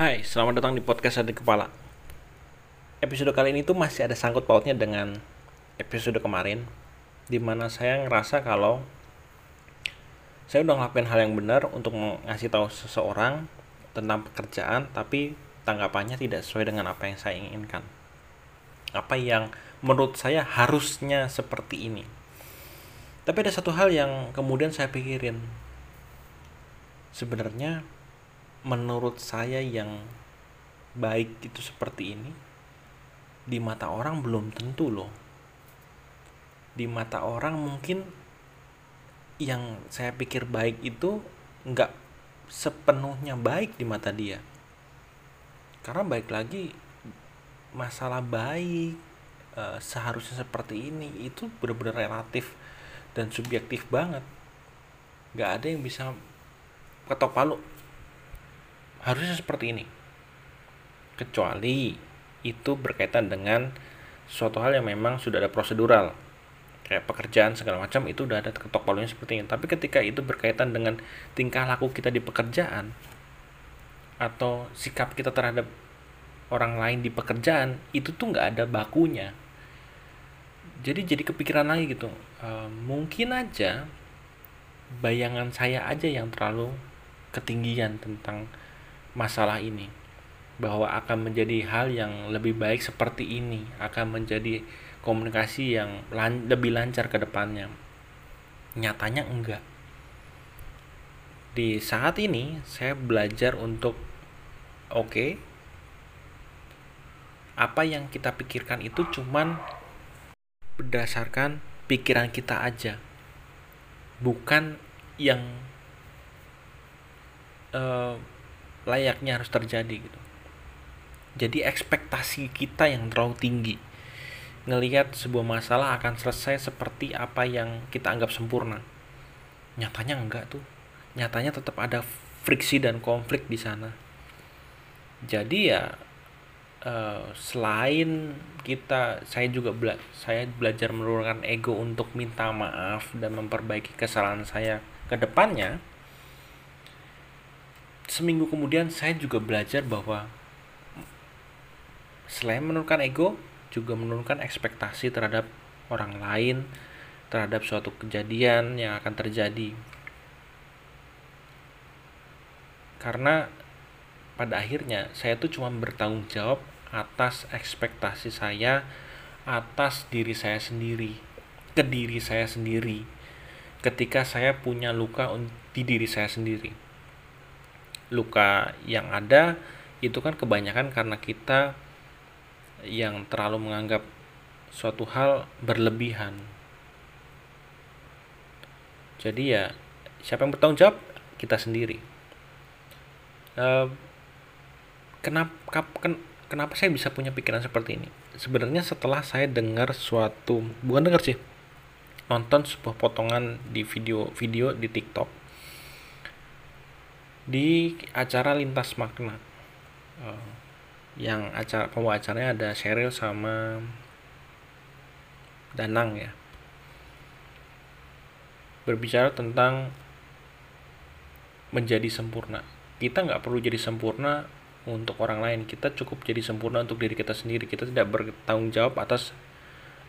Hai, selamat datang di podcast Hati Kepala. Episode kali ini tuh masih ada sangkut pautnya dengan episode kemarin, di mana saya ngerasa kalau saya udah ngelakuin hal yang benar untuk ngasih tahu seseorang tentang pekerjaan, tapi tanggapannya tidak sesuai dengan apa yang saya inginkan. Apa yang menurut saya harusnya seperti ini. Tapi ada satu hal yang kemudian saya pikirin. Sebenarnya menurut saya yang baik itu seperti ini di mata orang belum tentu loh. Di mata orang mungkin yang saya pikir baik itu nggak sepenuhnya baik di mata dia. Karena baik lagi masalah baik e, seharusnya seperti ini itu benar-benar relatif dan subjektif banget. Nggak ada yang bisa ketok palu harusnya seperti ini. Kecuali itu berkaitan dengan suatu hal yang memang sudah ada prosedural. Kayak pekerjaan segala macam itu udah ada ketok palunya seperti ini. Tapi ketika itu berkaitan dengan tingkah laku kita di pekerjaan atau sikap kita terhadap orang lain di pekerjaan itu tuh nggak ada bakunya. Jadi jadi kepikiran lagi gitu. E, mungkin aja bayangan saya aja yang terlalu ketinggian tentang masalah ini bahwa akan menjadi hal yang lebih baik seperti ini akan menjadi komunikasi yang lan lebih lancar ke depannya. Nyatanya enggak. Di saat ini saya belajar untuk oke okay, apa yang kita pikirkan itu cuman berdasarkan pikiran kita aja. Bukan yang uh, layaknya harus terjadi gitu. Jadi ekspektasi kita yang terlalu tinggi ngelihat sebuah masalah akan selesai seperti apa yang kita anggap sempurna. Nyatanya enggak tuh. Nyatanya tetap ada friksi dan konflik di sana. Jadi ya uh, selain kita saya juga bela saya belajar menurunkan ego untuk minta maaf dan memperbaiki kesalahan saya ke depannya seminggu kemudian saya juga belajar bahwa selain menurunkan ego juga menurunkan ekspektasi terhadap orang lain terhadap suatu kejadian yang akan terjadi. Karena pada akhirnya saya tuh cuma bertanggung jawab atas ekspektasi saya atas diri saya sendiri ke diri saya sendiri ketika saya punya luka di diri saya sendiri luka yang ada itu kan kebanyakan karena kita yang terlalu menganggap suatu hal berlebihan. Jadi ya siapa yang bertanggung jawab kita sendiri. Uh, kenapa ken, kenapa saya bisa punya pikiran seperti ini? Sebenarnya setelah saya dengar suatu bukan dengar sih nonton sebuah potongan di video-video di TikTok di acara lintas makna. Uh, yang acara pembawa acaranya ada Sheryl sama Danang ya. Berbicara tentang menjadi sempurna. Kita nggak perlu jadi sempurna untuk orang lain. Kita cukup jadi sempurna untuk diri kita sendiri. Kita tidak bertanggung jawab atas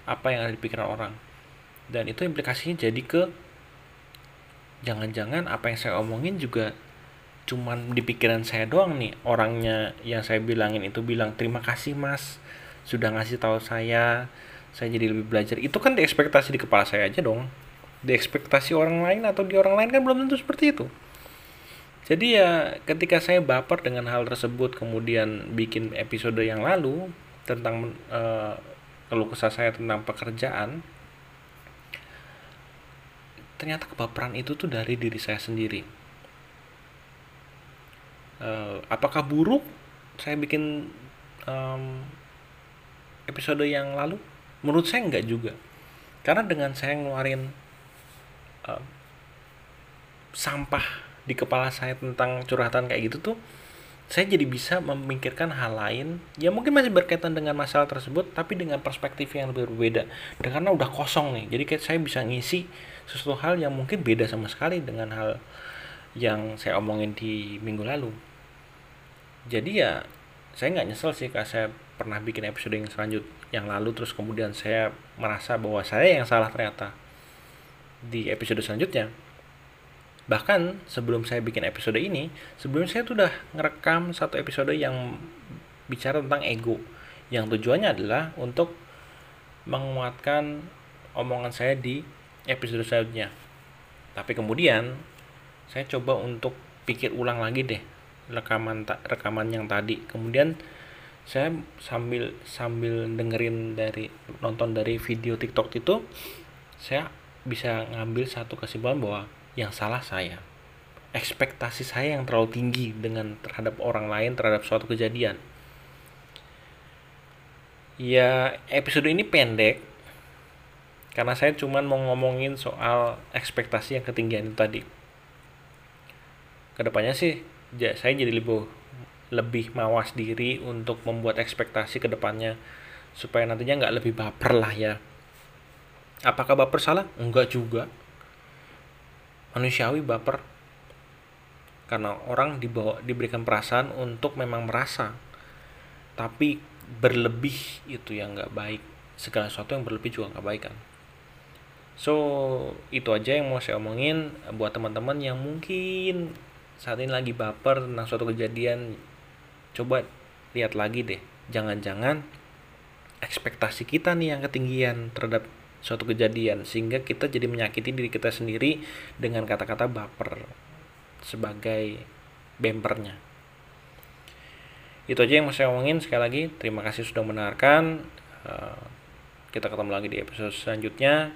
apa yang ada di pikiran orang. Dan itu implikasinya jadi ke jangan-jangan apa yang saya omongin juga cuman di pikiran saya doang nih. Orangnya yang saya bilangin itu bilang terima kasih mas. Sudah ngasih tahu saya. Saya jadi lebih belajar. Itu kan di ekspektasi di kepala saya aja dong. Di ekspektasi orang lain atau di orang lain kan belum tentu seperti itu. Jadi ya ketika saya baper dengan hal tersebut kemudian bikin episode yang lalu tentang uh, keluh kesah saya tentang pekerjaan ternyata kebaperan itu tuh dari diri saya sendiri uh, apakah buruk? Saya bikin um, episode yang lalu? Menurut saya enggak juga. Karena dengan saya ngeluarin uh, sampah di kepala saya tentang curhatan kayak gitu tuh saya jadi bisa memikirkan hal lain. Ya mungkin masih berkaitan dengan masalah tersebut tapi dengan perspektif yang lebih berbeda. Dan karena udah kosong nih jadi kayak saya bisa ngisi sesuatu hal yang mungkin beda sama sekali dengan hal yang saya omongin di minggu lalu jadi ya saya nggak nyesel sih karena saya pernah bikin episode yang selanjut yang lalu terus kemudian saya merasa bahwa saya yang salah ternyata di episode selanjutnya. Bahkan sebelum saya bikin episode ini sebelum saya tuh udah ngerekam satu episode yang bicara tentang ego yang tujuannya adalah untuk menguatkan omongan saya di episode selanjutnya. Tapi kemudian saya coba untuk pikir ulang lagi deh rekaman rekaman yang tadi. Kemudian saya sambil sambil dengerin dari nonton dari video TikTok itu saya bisa ngambil satu kesimpulan bahwa yang salah saya. Ekspektasi saya yang terlalu tinggi dengan terhadap orang lain terhadap suatu kejadian. Ya episode ini pendek karena saya cuma mau ngomongin soal ekspektasi yang ketinggian itu tadi. Ke depannya sih ya, saya jadi lebih lebih mawas diri untuk membuat ekspektasi ke depannya supaya nantinya nggak lebih baper lah ya. Apakah baper salah? Enggak juga. Manusiawi baper. Karena orang dibawa diberikan perasaan untuk memang merasa. Tapi berlebih itu yang nggak baik. Segala sesuatu yang berlebih juga nggak baik kan. So itu aja yang mau saya omongin buat teman-teman yang mungkin saat ini lagi baper tentang suatu kejadian coba lihat lagi deh. Jangan-jangan ekspektasi kita nih yang ketinggian terhadap suatu kejadian sehingga kita jadi menyakiti diri kita sendiri dengan kata-kata baper sebagai bempernya. Itu aja yang mau saya omongin. Sekali lagi terima kasih sudah mendengarkan. Uh, kita ketemu lagi di episode selanjutnya.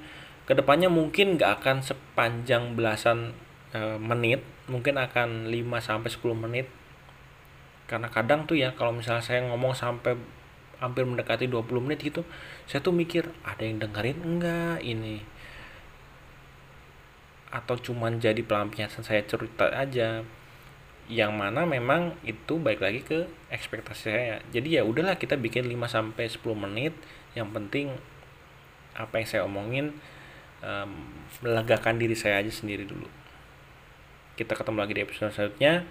Ke depannya mungkin gak akan sepanjang belasan uh, menit mungkin akan 5 sampai 10 menit. Karena kadang tuh ya kalau misalnya saya ngomong sampai hampir mendekati 20 menit gitu saya tuh mikir ada yang dengerin enggak ini? Atau cuman jadi pelampiasan saya cerita aja. Yang mana memang itu baik lagi ke ekspektasi saya. Jadi ya udahlah kita bikin 5 sampai 10 menit. Yang penting apa yang saya omongin um, melegakan diri saya aja sendiri dulu kita ketemu lagi di episode selanjutnya.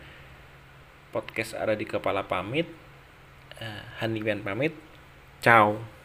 Podcast ada di kepala pamit. Uh, Haniwan pamit. Ciao